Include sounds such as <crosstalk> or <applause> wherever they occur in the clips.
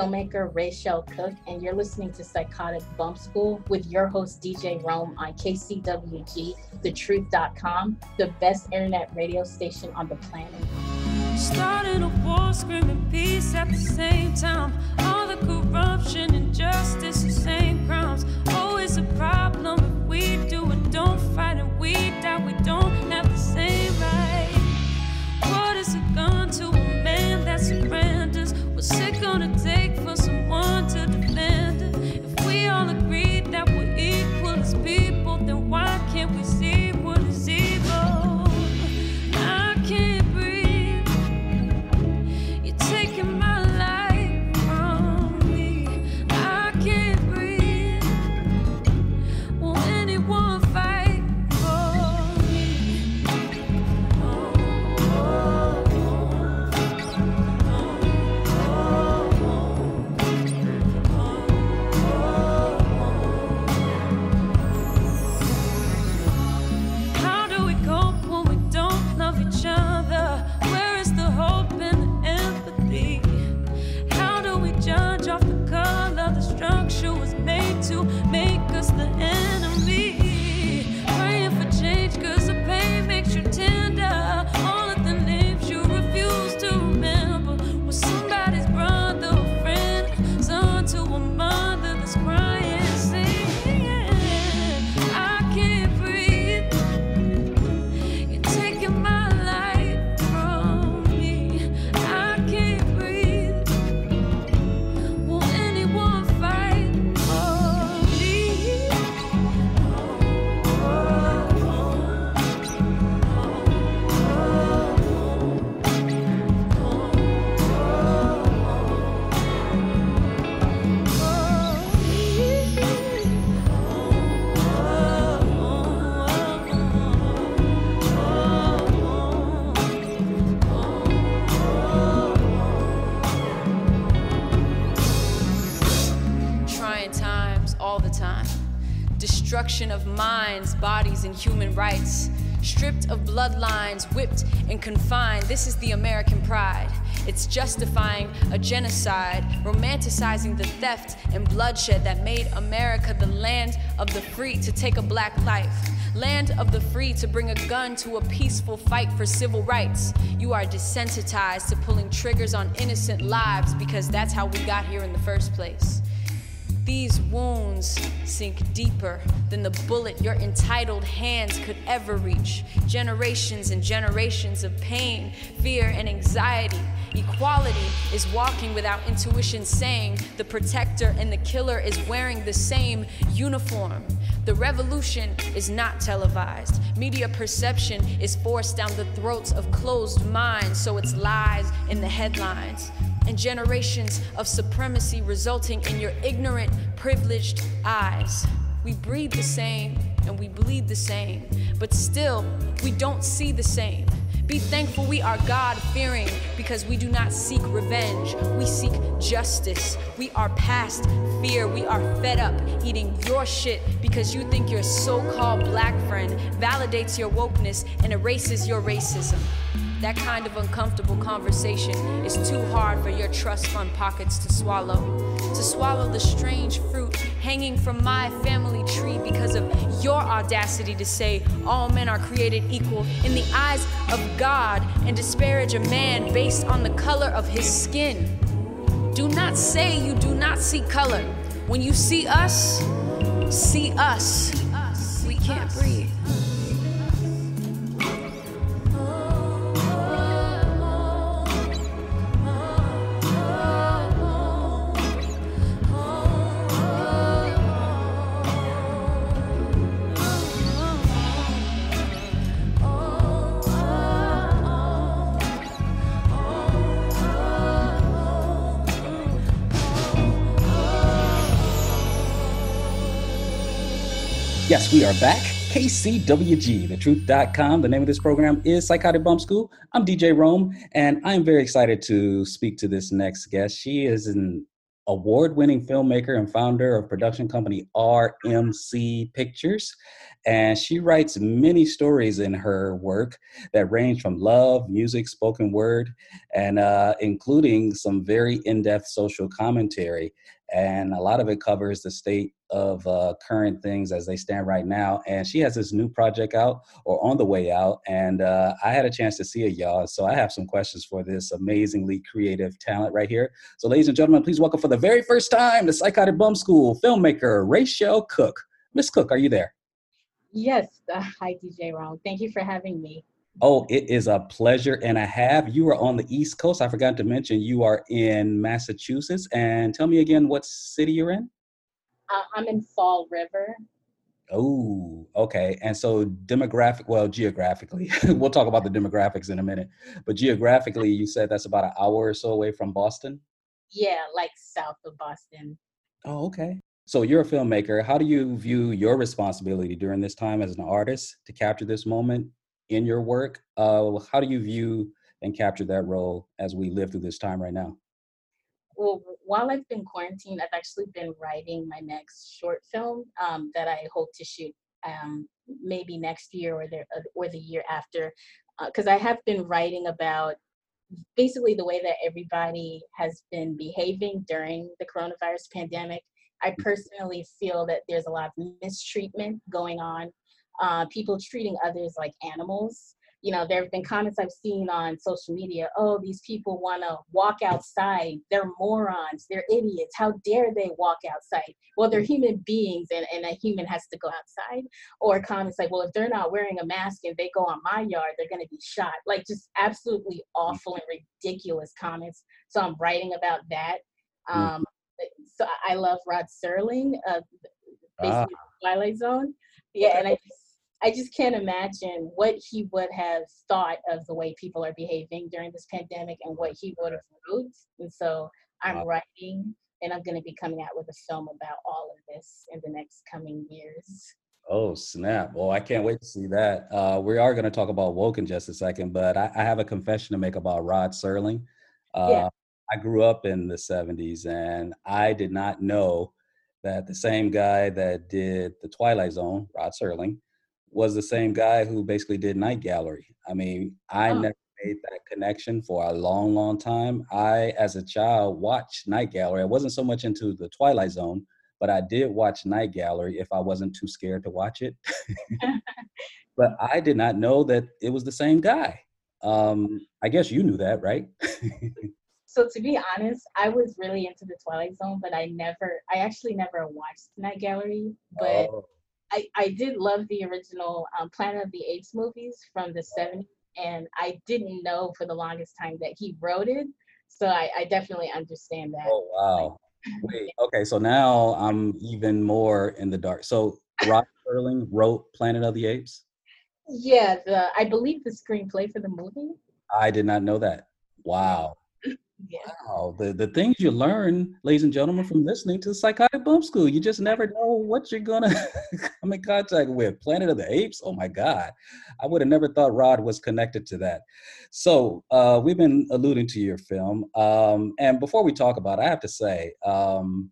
filmmaker Raeshelle Cooke, and you're listening to Psychotic Bump School with your host DJ Rome on KCWG, thetruth.com, the best internet radio station on the planet. Starting a war, screaming peace at the same time. All the corruption, the same crimes. Always a problem if we do it, don't fight we die. We don't have the same right. What is a gun to a man that surrenders? What's it gonna take for someone to bodies, and human rights. Stripped of bloodlines, whipped and confined. This is the American pride. It's justifying a genocide, romanticizing the theft and bloodshed that made America the land of the free to take a black life. Land of the free to bring a gun to a peaceful fight for civil rights. You are desensitized to pulling triggers on innocent lives because that's how we got here in the first place. These wounds sink deeper than the bullet your entitled hands could ever reach. Generations and generations of pain, fear, and anxiety. Equality is walking without intuition, saying the protector and the killer is wearing the same uniform. The revolution is not televised. Media perception is forced down the throats of closed minds, so it's lies in the headlines and generations of supremacy resulting in your ignorant, privileged eyes. We breathe the same and we bleed the same, but still, we don't see the same. Be thankful we are God fearing because we do not seek revenge. We seek justice. We are past fear. We are fed up eating your shit because you think your so called black friend validates your wokeness and erases your racism. That kind of uncomfortable conversation is too hard for your trust fund pockets to swallow. To swallow the strange fruit hanging from my family tree because of your audacity to say all men are created equal in the eyes of God and disparage a man based on the color of his skin. Do not say you do not see color. When you see us, see us. We can't breathe. Yes, we are back. KCWG, thetruth.com. The name of this program is Psychotic Bump School. I'm DJ Rome, and I'm very excited to speak to this next guest. She is an award winning filmmaker and founder of production company RMC Pictures. And she writes many stories in her work that range from love, music, spoken word, and uh, including some very in depth social commentary. And a lot of it covers the state of uh, current things as they stand right now. And she has this new project out or on the way out. And uh, I had a chance to see it, y'all. So I have some questions for this amazingly creative talent right here. So, ladies and gentlemen, please welcome for the very first time the Psychotic Bump School filmmaker, Rachel Cooke. Miss Cooke, are you there? Yes. Uh, hi, DJ Rome. Thank you for having me. Oh, it is a pleasure and a half. You are on the East Coast. I forgot to mention you are in Massachusetts. And tell me again what city you're in? Uh, I'm in Fall River. Oh, okay. And so demographic, well, geographically, <laughs> we'll talk about the demographics in a minute. But geographically, you said that's about an hour or so away from Boston? Yeah, like south of Boston. Oh, okay. So you're a filmmaker. How do you view your responsibility during this time as an artist to capture this moment in your work? Uh, how do you view and capture that role as we live through this time right now? Well, while I've been quarantined, I've actually been writing my next short film um, that I hope to shoot um, maybe next year or the or the year after, because uh, I have been writing about basically the way that everybody has been behaving during the coronavirus pandemic. I personally feel that there's a lot of mistreatment going on uh, people treating others like animals. You know, there have been comments I've seen on social media. Oh, these people want to walk outside. They're morons. They're idiots. How dare they walk outside? Well, they're human beings, and, and a human has to go outside. Or comments like, well, if they're not wearing a mask and they go on my yard, they're going to be shot. Like just absolutely awful and ridiculous comments. So I'm writing about that. Mm. Um, so I love Rod Serling, uh, basically ah. Twilight Zone. Yeah, and I just I just can't imagine what he would have thought of the way people are behaving during this pandemic and what he would have wrote. And so I'm wow. writing and I'm going to be coming out with a film about all of this in the next coming years. Oh, snap. Well, I can't wait to see that. Uh, we are going to talk about woke in just a second, but I, I have a confession to make about Rod Serling. Uh, yeah. I grew up in the 70s and I did not know that the same guy that did The Twilight Zone, Rod Serling, was the same guy who basically did Night Gallery. I mean, I oh. never made that connection for a long, long time. I, as a child, watched Night Gallery. I wasn't so much into the Twilight Zone, but I did watch Night Gallery if I wasn't too scared to watch it. <laughs> <laughs> but I did not know that it was the same guy. Um, I guess you knew that, right? <laughs> so to be honest, I was really into the Twilight Zone, but I never, I actually never watched Night Gallery. But oh. I, I did love the original um, Planet of the Apes movies from the 70s, and I didn't know for the longest time that he wrote it. So I, I definitely understand that. Oh, wow. Wait, okay, so now I'm even more in the dark. So Rod <laughs> Serling wrote Planet of the Apes? Yeah, the I believe the screenplay for the movie. I did not know that. Wow. Yeah. Wow, the, the things you learn, ladies and gentlemen, from listening to the Psychotic Bump School. You just never know what you're gonna <laughs> come in contact with. Planet of the Apes. Oh my God, I would have never thought Rod was connected to that. So uh, we've been alluding to your film, um, and before we talk about, it, I have to say, um,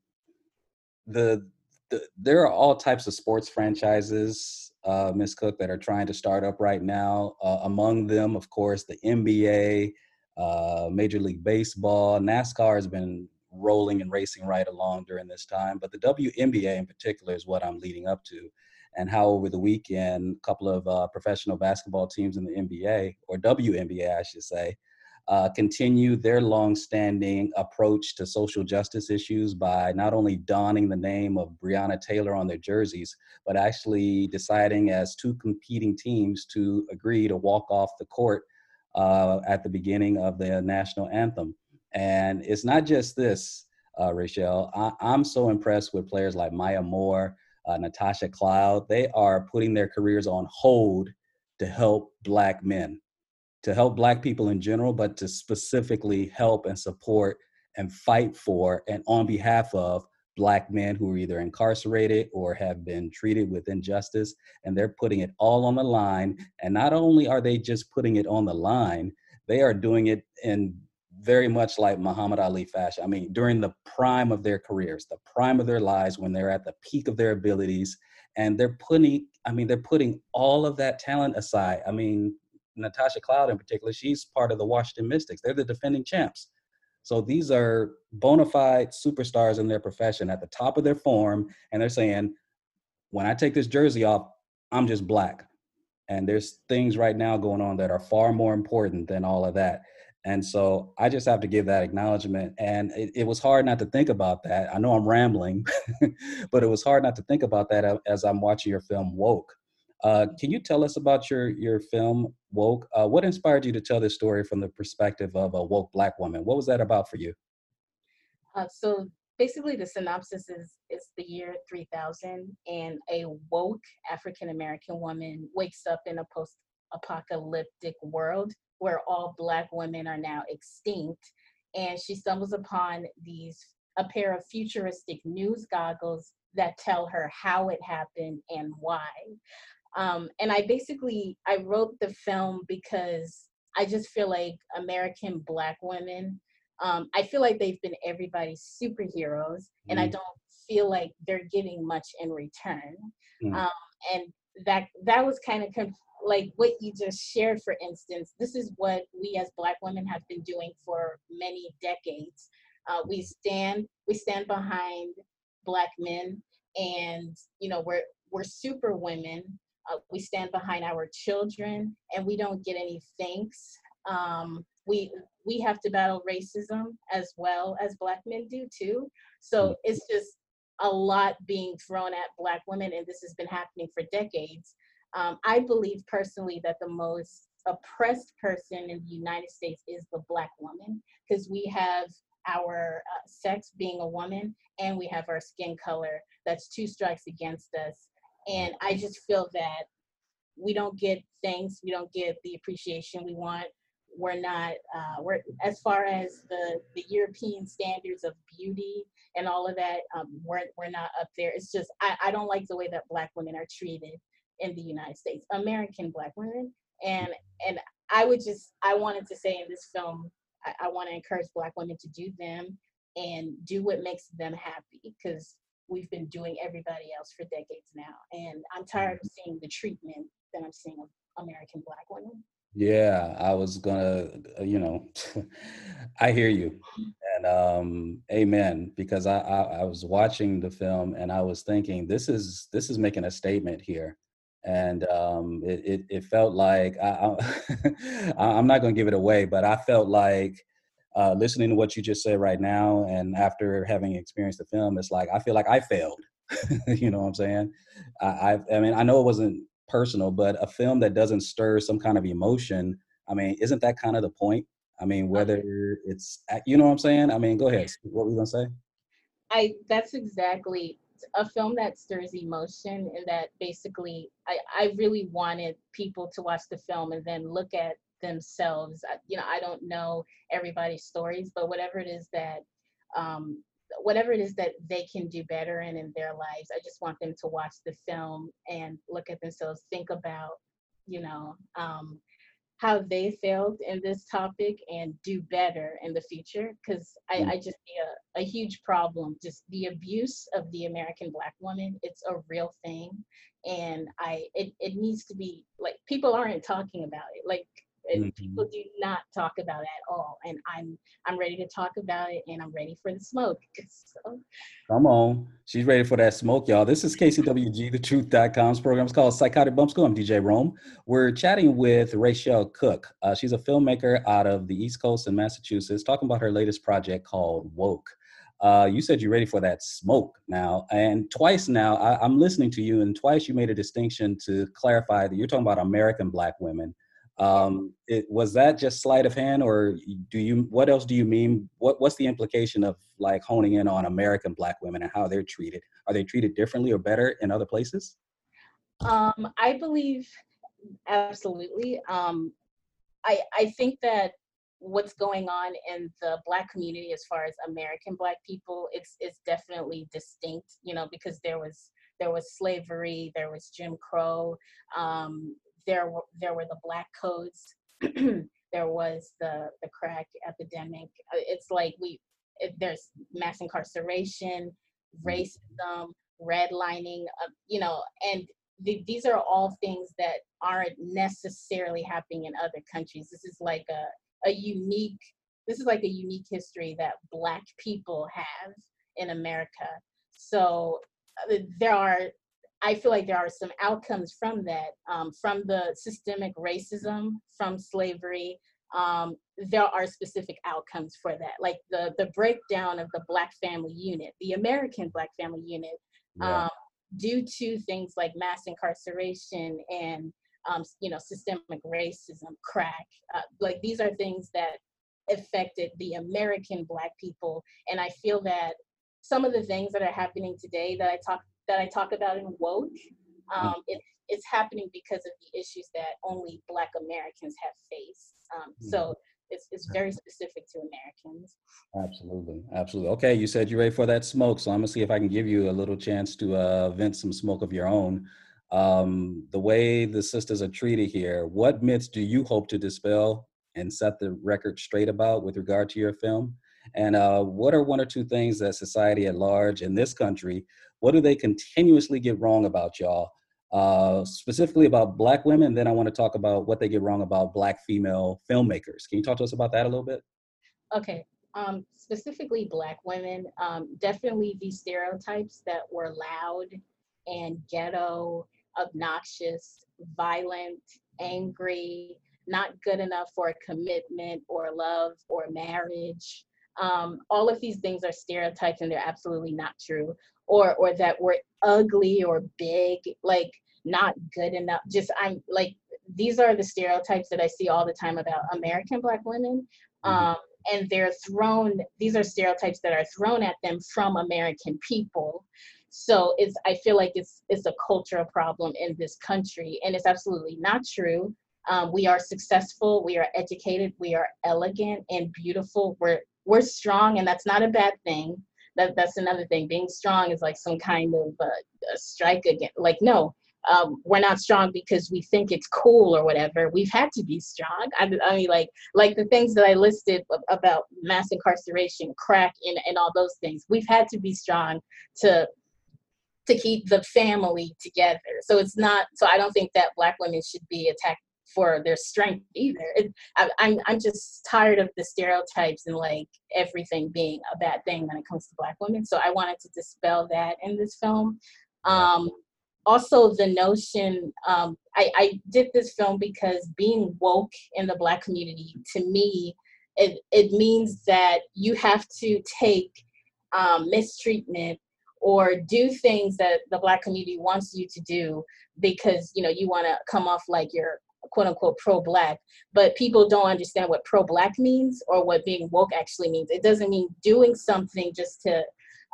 the, the there are all types of sports franchises, uh, Miss Cooke, that are trying to start up right now. Uh, among them, of course, the NBA uh, Major League Baseball. NASCAR has been rolling and racing right along during this time, but the WNBA in particular is what I'm leading up to. And how over the weekend, a couple of uh, professional basketball teams in the NBA, or WNBA, I should say, uh, continue their long-standing approach to social justice issues by not only donning the name of Breonna Taylor on their jerseys, but actually deciding as two competing teams to agree to walk off the court uh, at the beginning of the national anthem. And it's not just this, uh, Rachel. I- am so impressed with players like Maya Moore, uh, Natasha Cloud. They are putting their careers on hold to help Black men, to help Black people in general, but to specifically help and support and fight for and on behalf of black men who are either incarcerated or have been treated with injustice and they're putting it all on the line and not only are they just putting it on the line they are doing it in very much like Muhammad Ali fashion. I mean, during the prime of their careers, the prime of their lives, when they're at the peak of their abilities, and they're putting, I mean, they're putting all of that talent aside. I mean, Natasha Cloud in particular, she's part of the Washington Mystics. They're the defending champs. So these are bona fide superstars in their profession at the top of their form, and they're saying, when I take this jersey off, I'm just black. And there's things right now going on that are far more important than all of that. And so I just have to give that acknowledgement. And it, it was hard not to think about that. I know I'm rambling, <laughs> but it was hard not to think about that as I'm watching your film Woke. Uh, can you tell us about your your film Woke? Uh, what inspired you to tell this story from the perspective of a woke black woman? What was that about for you? Uh, so basically, the synopsis is it's the year 3000, and a woke African American woman wakes up in a post-apocalyptic world where all black women are now extinct and she stumbles upon these a pair of futuristic news goggles that tell her how it happened and why um, and i basically i wrote the film because i just feel like american black women um, i feel like they've been everybody's superheroes mm. and i mm-hmm. don't feel like they're giving much in return mm. um, and that that was kind of conf- like what you just shared, for instance, this is what we as Black women have been doing for many decades. Uh, we stand we stand behind Black men, and you know we're we're super women. Uh, we stand behind our children, and we don't get any thanks. Um, we we have to battle racism as well as Black men do too. So mm. it's just a lot being thrown at Black women, and this has been happening for decades. Um, I believe personally that the most oppressed person in the United States is the Black woman because we have our uh, sex being a woman and we have our skin color. That's two strikes against us. And I just feel that we don't get thanks, we don't get the appreciation we want. We're not, uh, we're as far as the the European standards of beauty and all of that, um, we're we're not up there. It's just I, I don't like the way that Black women are treated in the United States, American Black women. And and I would just I wanted to say in this film, I, I want to encourage Black women to do them and do what makes them happy because we've been doing everybody else for decades now. And I'm tired of seeing the treatment that I'm seeing of American Black women. Yeah, I was gonna, uh, you know, <laughs> I hear you, and um, amen. Because I, I I was watching the film and I was thinking, this is this is making a statement here, and um, it, it, it felt like I, I, <laughs> am not going to give it away, but I felt like uh, listening to what you just said right now, and after having experienced the film, it's like I feel like I failed. <laughs> you know what I'm saying? I, I, I mean, I know it wasn't personal, but a film that doesn't stir some kind of emotion, I mean, isn't that kind of the point? I mean, whether it's you know what I'm saying? I mean, go ahead. <laughs> What were you gonna say? I that's exactly a film that stirs emotion and that basically I, I really wanted people to watch the film and then look at themselves. You know, I don't know everybody's stories, but whatever it is that um, whatever it is that they can do better in in their lives, I just want them to watch the film and look at themselves, think about, you know, um, how they failed in this topic and do better in the future because I, mm. I, just see a, a huge problem just the abuse of the american black woman it's a real thing and i it, it needs to be like people aren't talking about it like mm-hmm. people do not talk about it at all and i'm i'm ready to talk about it and i'm ready for the smoke <laughs> so. come on. She's ready for that smoke y'all. This is kcwg the truth.com's program. It's called psychotic bump school. I'm dj rome. We're chatting with rachel cooke. Uh, she's a filmmaker out of the east coast in massachusetts talking about her latest project called woke. Uh, you said you're ready for that smoke now, and twice now I, I'm listening to you, and twice you made a distinction to clarify that you're talking about American Black women um, it, was that just sleight of hand, or do you? What else do you mean? What What's the implication of like honing in on American Black women and how they're treated? Are they treated differently or better in other places? Um, I believe absolutely. Um, I I think that what's going on in the black community as far as american black people it's it's definitely distinct you know because there was there was slavery there was jim crow um, there were there were the black codes <clears throat> there was the the crack epidemic. Uh, it's like we it, there's mass incarceration, racism, redlining, uh, you know, and th- these are all things that aren't necessarily happening in other countries. This is like a, a unique, this is like a unique history that Black people have in America. So uh, there are, I feel like there are some outcomes from that, um, from the systemic racism, from slavery. Um, there are specific outcomes for that, like the the breakdown of the Black family unit, the American Black family unit. Yeah. Um, due to things like mass incarceration and um, you know systemic racism, crack. Uh, like these are things that affected the American Black people, and I feel that some of the things that are happening today that I talk that I talk about in woke, um, it, it's happening because of the issues that only Black Americans have faced. Um, so mm-hmm. it's, it's very specific to Americans. Absolutely, absolutely. Okay, you said you're ready for that smoke, so I'm gonna see if I can give you a little chance to uh, vent some smoke of your own. Um, the way the sisters are treated here, what myths do you hope to dispel and set the record straight about with regard to your film? And uh, what are one or two things that society at large in this country, what do they continuously get wrong about y'all? Uh, specifically about Black women. Then I want to talk about what they get wrong about Black female filmmakers. Can you talk to us about that a little bit? Okay. Um, specifically, Black women, um, definitely these stereotypes that were loud and ghetto, obnoxious, violent, angry, not good enough for a commitment or love or marriage. Um, all of these things are stereotypes and they're absolutely not true or or that we're ugly or big, like not good enough. Just I'm like these are the stereotypes that I see all the time about American Black women. Mm-hmm. Um, and they're thrown, these are stereotypes that are thrown at them from American people. So it's I feel like it's it's a cultural problem in this country, and it's absolutely not true. Um, we are successful, we are educated, we are elegant and beautiful. We're we're strong, and that's not a bad thing that that's another thing. Being strong is like some kind of uh, a strike again. Like no, um, we're not strong because we think it's cool or whatever. We've had to be strong. I, I mean, like like the things that I listed about mass incarceration, crack, and and all those things. We've had to be strong to to keep the family together. So it's not. So I don't think that black women should be attacked for their strength either. It, I, I'm I'm just tired of the stereotypes and like everything being a bad thing when it comes to Black women. So I wanted to dispel that in this film. Um, also, the notion um, I, I did this film because being woke in the Black community to me it it means that you have to take um, mistreatment or do things that the black community wants you to do because you know you want to come off like you're quote unquote pro black, but people don't understand what pro black means or what being woke actually means. It doesn't mean doing something just to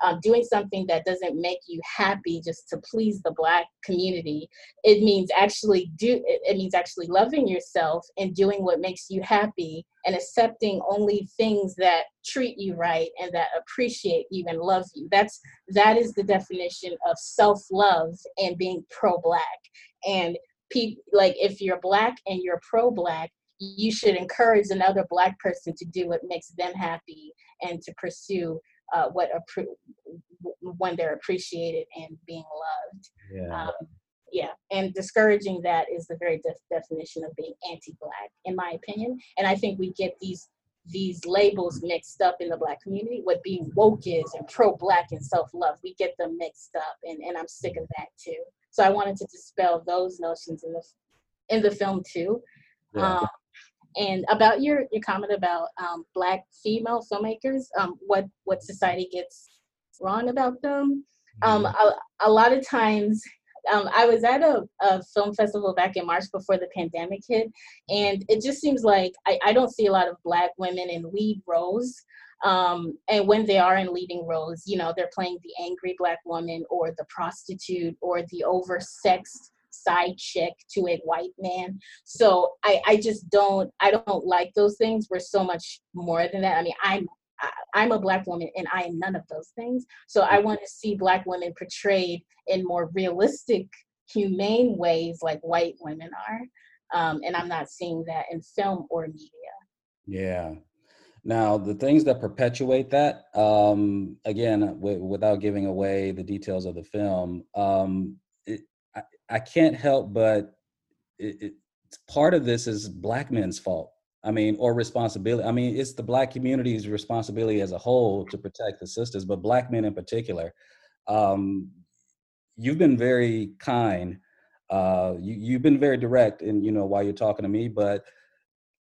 um, doing something that doesn't make you happy just to please the black community. It means actually do it means actually loving yourself and doing what makes you happy and accepting only things that treat you right and that appreciate you and love you. That's that is the definition of self-love and being pro-black. And people like if you're black and you're pro-black you should encourage another black person to do what makes them happy and to pursue uh, what when they're appreciated and being loved. Yeah. Um, yeah and discouraging that is the very def- definition of being anti-black in my opinion. And i think we get these these labels mixed up in the black community. What being woke is and pro-black and self-love we get them mixed up and, and i'm sick of that too so I wanted to dispel those notions in the in the film too. Yeah. Um, and about your your comment about um, black female filmmakers, um, what what society gets wrong about them. Um, a, a, lot of times, um, I was at a, a, film festival back in March before the pandemic hit, and it just seems like I, I don't see a lot of black women in lead roles. Um, and when they are in leading roles, you know, they're playing the angry black woman or the prostitute or the oversexed side chick to a white man. So I, I just don't I don't like those things. We're so much more than that. I mean, I'm I'm a black woman and I am none of those things. So I want to see black women portrayed in more realistic, humane ways like white women are. um, and I'm not seeing that in film or media. Yeah. Now, the things that perpetuate that, um, again, w- without giving away the details of the film, um, it, I, I, can't help but it, it, part of this is black men's fault. I mean, or responsibility. I mean, it's the black community's responsibility as a whole to protect the sisters, but black men in particular. Um, you've been very kind. Uh, you, you've been very direct, and you know why you're talking to me. But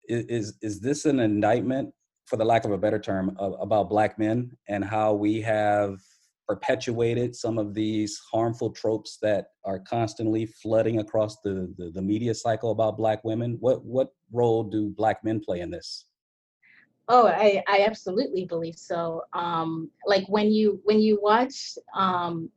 is is this an indictment, for the lack of a better term, about black men and how we have perpetuated some of these harmful tropes that are constantly flooding across the, the, the media cycle about black women. What what role do black men play in this? Oh i i absolutely believe so. Um like when you when you watch um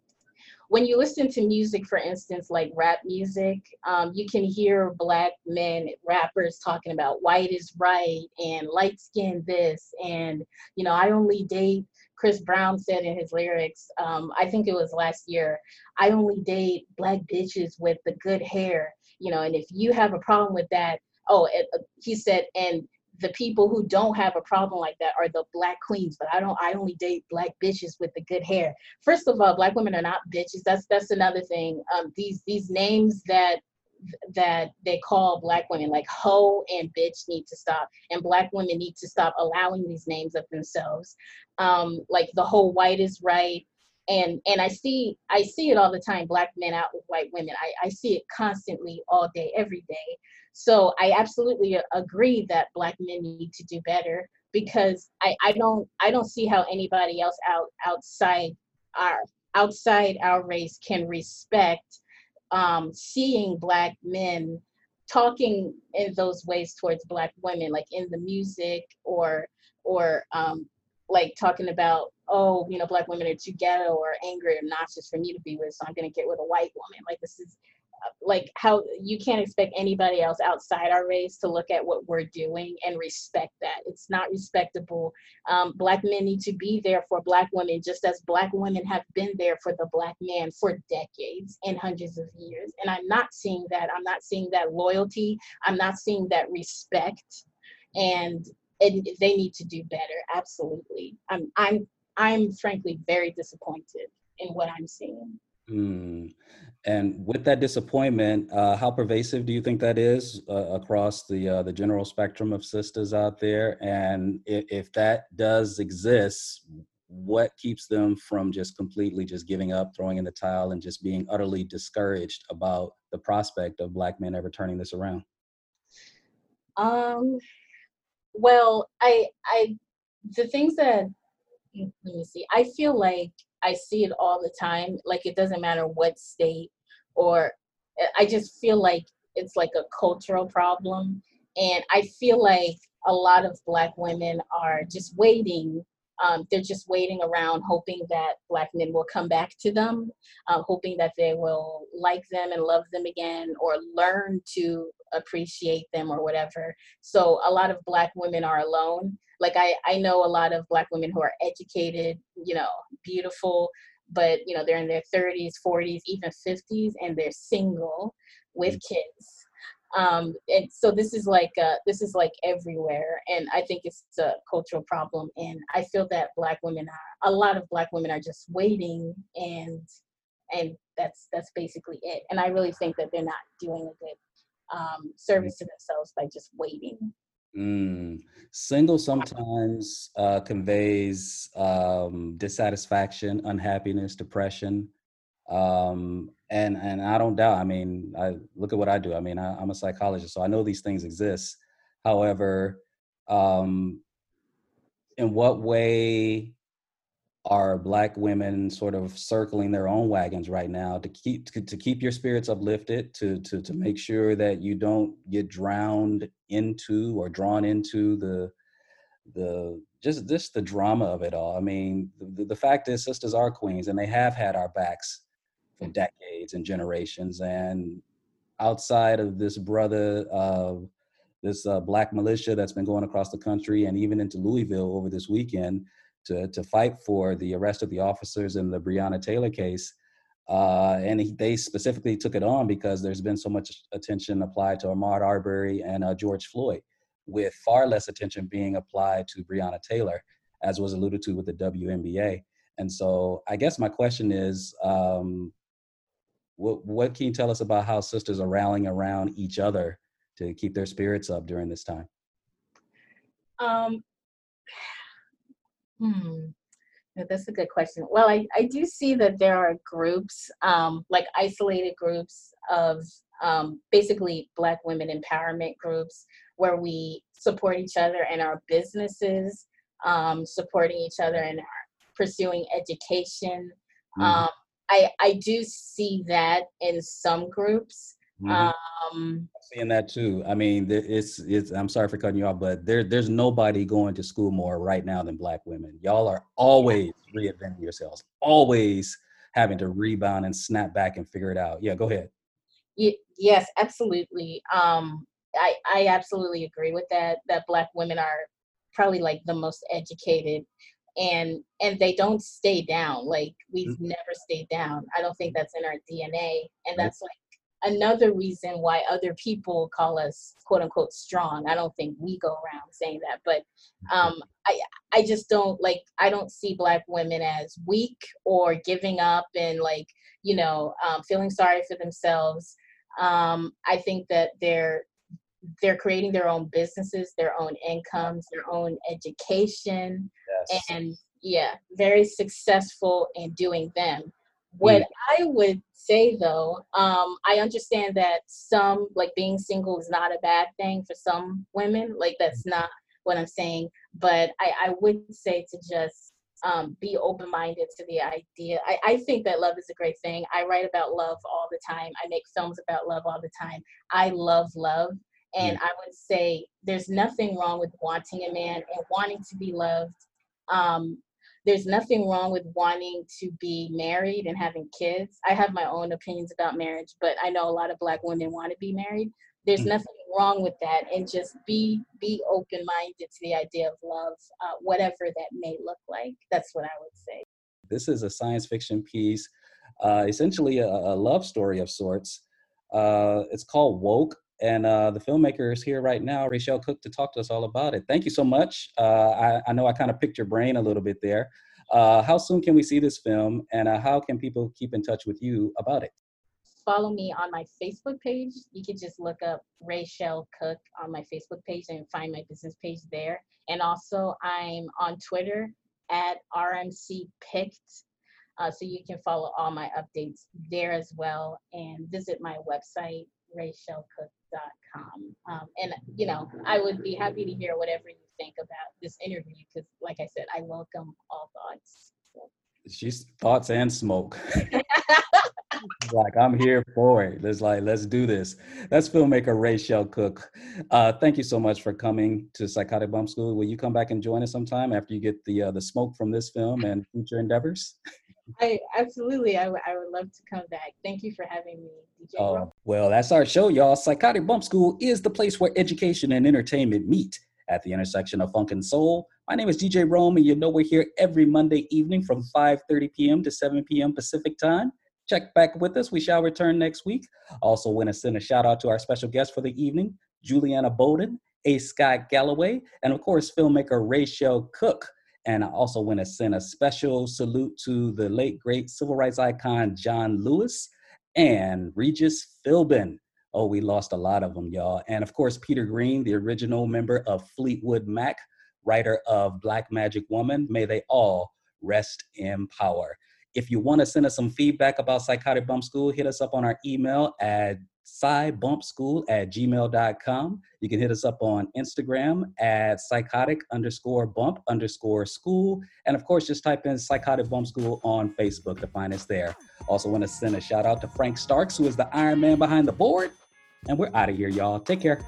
when you listen to music, for instance, like rap music, um, you can hear black men rappers talking about white is right and light skin this and you know I only date. Chris Brown said in his lyrics, um, I think it was last year, I only date black bitches with the good hair, you know, and if you have a problem with that, oh, it, uh, he said, and the people who don't have a problem like that are the black queens but i don't i only date black bitches with the good hair. First of all black women are not bitches. That's that's another thing. Um these these names that that they call black women like hoe and bitch need to stop and black women need to stop allowing these names of themselves. Um like the whole white is right and and i see i see it all the time black men out with white women. I, I see it constantly all day every day. So i absolutely agree that black men need to do better because i i don't i don't see how anybody else out outside our outside our race can respect um, seeing black men talking in those ways towards black women like in the music or or um, like talking about oh you know black women are too ghetto or angry or obnoxious for me to be with so i'm going to get with a white woman. Like this is uh, like how you can't expect anybody else outside our race to look at what we're doing and respect that. It's not respectable. Um, black men need to be there for black women just as black women have been there for the black man for decades and hundreds of years. And i'm not seeing that. I'm not seeing that loyalty. I'm not seeing that respect. And and they need to do better absolutely. I'm i'm i'm frankly very disappointed in what i'm seeing. Mm. and with that disappointment uh, how pervasive do you think that is uh, across the uh, the general spectrum of sisters out there? And if, if that does exist what keeps them from just completely just giving up throwing in the towel and just being utterly discouraged about the prospect of black men ever turning this around? Um well, I I the things that mm, let me see. I feel like I see it all the time. Like it doesn't matter what state or eh, I just feel like it's like a cultural problem. And I feel like a lot of black women are just waiting um, they're just waiting around hoping that black men will come back to them uh, hoping that they will like them and love them again or learn to appreciate them or whatever. So a lot of black women are alone. Like i i know a lot of black women who are educated you know beautiful but you know they're in their 30s 40s even 50s and they're single with mm. kids um, and so this is like uh, this is like everywhere and i think it's a cultural problem and i feel that black women are a lot of black women are just waiting and and that's that's basically it. And i really think that they're not doing a good um, service to themselves by just waiting. Mm. single sometimes uh, conveys um, dissatisfaction unhappiness depression. Um, and and I don't doubt. I mean, I look at what I do. I mean, I, am a psychologist, so I know these things exist. However, um, in what way are Black women sort of circling their own wagons right now to keep to, to keep your spirits uplifted, to to to make sure that you don't get drowned into or drawn into the the just just the drama of it all. I mean, the, the fact is, sisters are queens, and they have had our backs for decades and generations. And outside of this brother of this uh, black militia that's been going across the country and even into Louisville over this weekend to, to fight for the arrest of the officers in the Breonna Taylor case, Uh, and he, they specifically took it on because there's been so much attention applied to Ahmaud Arbery and uh, George Floyd, with far less attention being applied to Breonna Taylor, as was alluded to with the WNBA. And so, I guess my question is, um, what, what can you tell us about how sisters are rallying around each other to keep their spirits up during this time? Um, hmm. That's a good question. Well, I, I do see that there are groups, um, like isolated groups of um, basically Black women empowerment groups where we support each other and our businesses, um, supporting each other and pursuing education. Mm-hmm. Um, I, I do see that in some groups. Mm-hmm. Um, seeing that too. I mean, it's it's. I'm sorry for cutting you off, but there there's nobody going to school more right now than Black women. Y'all are always reinventing yourselves, always having to rebound and snap back and figure it out. Yeah, go ahead. yes, absolutely. Um, I I absolutely agree with that. That Black women are probably like the most educated and and they don't stay down like we've mm-hmm. never stayed down i don't think that's in our dna and that's like another reason why other people call us quote unquote strong. I don't think we go around saying that, but um, I I just don't like I don't see black women as weak or giving up and like you know um, feeling sorry for themselves. Um, I think that they're they're creating their own businesses, their own incomes, their own education, yes. and yeah, very successful in doing them. What mm. I would say though, um, I understand that some like being single is not a bad thing for some women. Like that's mm. not what I'm saying. But I, I would say to just um, be open minded to the idea. I, I think that love is a great thing. I write about love all the time. I make films about love all the time. I love love. And I would say there's nothing wrong with wanting a man and wanting to be loved. Um, there's nothing wrong with wanting to be married and having kids. I have my own opinions about marriage, but I know a lot of black women want to be married. There's mm-hmm. nothing wrong with that, and just be be open minded to the idea of love, uh, whatever that may look like. That's what I would say. This is a science fiction piece, uh, essentially a, a, love story of sorts. Uh, it's called Woke, and uh, the filmmaker is here right now, Raeshelle Cooke, to talk to us all about it. Thank you so much. Uh, I, I, know I kind of picked your brain a little bit there. Uh, how soon can we see this film, and uh, how can people keep in touch with you about it? Follow me on my Facebook page. You can just look up Raeshelle Cooke on my Facebook page and find my business page there. And also, I'm on Twitter at RMC Picked. Uh, so you can follow all my updates there as well and visit my website, raeshellecooke.com. Um, and, you know, I would be happy to hear whatever you think about this interview because, like I said, I welcome all thoughts. She's thoughts and smoke. <laughs> like I'm here for it. Let's like let's do this. That's filmmaker Raeshelle Cooke. Uh, thank you so much for coming to Psychotic Bump School. Will you come back and join us sometime after you get the uh, the smoke from this film and future endeavors? I absolutely. I, w- I would love to come back. Thank you for having me, Oh, well, that's our show, y'all. Psychotic Bump School is the place where education and entertainment meet at the intersection of funk and soul. My name is DJ Rome, and you know we're here every Monday evening from 5:30 p.m. to 7 p.m. Pacific time. Check back with us. We shall return next week. Also, want to send a shout out to our special guest for the evening, Juliana Bowden, A. Scott Galloway, and of course, filmmaker Raeshelle Cooke. And I also want to send a special salute to the late, great civil rights icon John Lewis and Regis Philbin. Oh, we lost a lot of them, y'all. And of course, Peter Green, the original member of Fleetwood Mac, writer of Black Magic Woman. May they all rest in power. If you want to send us some feedback about Psychotic Bump School, hit us up on our email at psybumpschool at gmail.com. You can hit us up on Instagram at psychotic underscore bump underscore school. And of course, just type in Psychotic Bump School on Facebook to find us there. Also, want to send a shout out to Frank Starks, who is the Iron Man behind the board. And we're out of here, y'all. Take care.